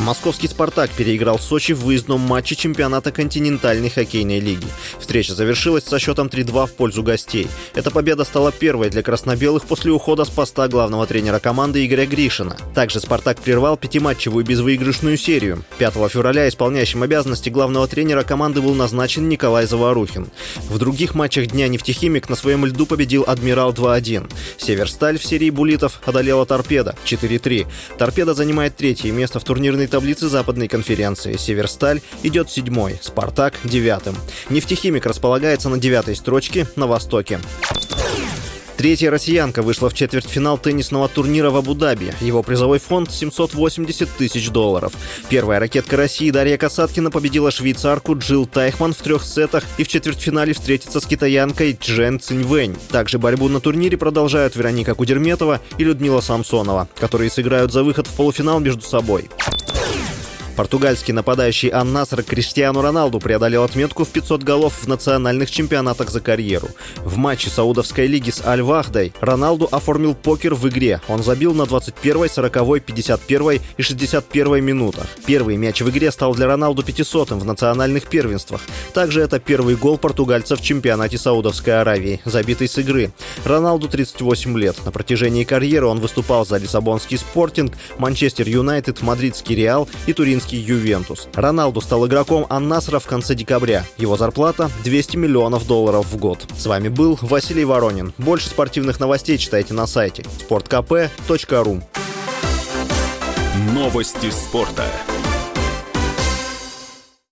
Московский «Спартак» переиграл Сочи в выездном матче чемпионата континентальной хоккейной лиги. Встреча завершилась со счетом 3-2 в пользу гостей. Эта победа стала первой для краснобелых после ухода с поста главного тренера команды Игоря Гришина. Также «Спартак» прервал пятиматчевую безвыигрышную серию. 5 февраля исполняющим обязанности главного тренера команды был назначен Николай Заварухин. В других матчах дня «Нефтехимик» на своем льду победил «Адмирал» 2-1. «Северсталь» в серии буллитов одолела «Торпеда» 4-3. «Торпеда» занимает третье место в турнирной таблице западной конференции. «Северсталь» идет седьмой, «Спартак» девятым. «Нефтехимик» располагается на девятой строчке на востоке. Третья россиянка вышла в четвертьфинал теннисного турнира в Абу-Даби. Его призовой фонд 780 тысяч долларов. Первая ракетка России Дарья Касаткина победила швейцарку Джилл Тайхман в трех сетах и в четвертьфинале встретится с китаянкой Джен Циньвэнь. Также борьбу на турнире продолжают Вероника Кудерметова и Людмила Самсонова, которые сыграют за выход в полуфинал между собой. Португальский нападающий Ан-Наср Криштиану Роналду преодолел отметку в 500 голов в национальных чемпионатах за карьеру. В матче Саудовской лиги с Аль-Вахдой Роналду оформил покер в игре. Он забил на 21, 40, 51 и 61 минутах. Первый мяч в игре стал для Роналду 500-м в национальных первенствах. Также это первый гол португальца в чемпионате Саудовской Аравии, забитый с игры. Роналду 38 лет. На протяжении карьеры он выступал за Лиссабонский спортинг, Манчестер Юнайтед, Мадридский Реал и Туринский турецкий Ювентус. Роналду стал игроком Ан-Насра в конце декабря. Его зарплата 200 миллионов долларов в год. С вами был Василий Воронин. Больше спортивных новостей читайте на сайте sportkp.ru Новости спорта.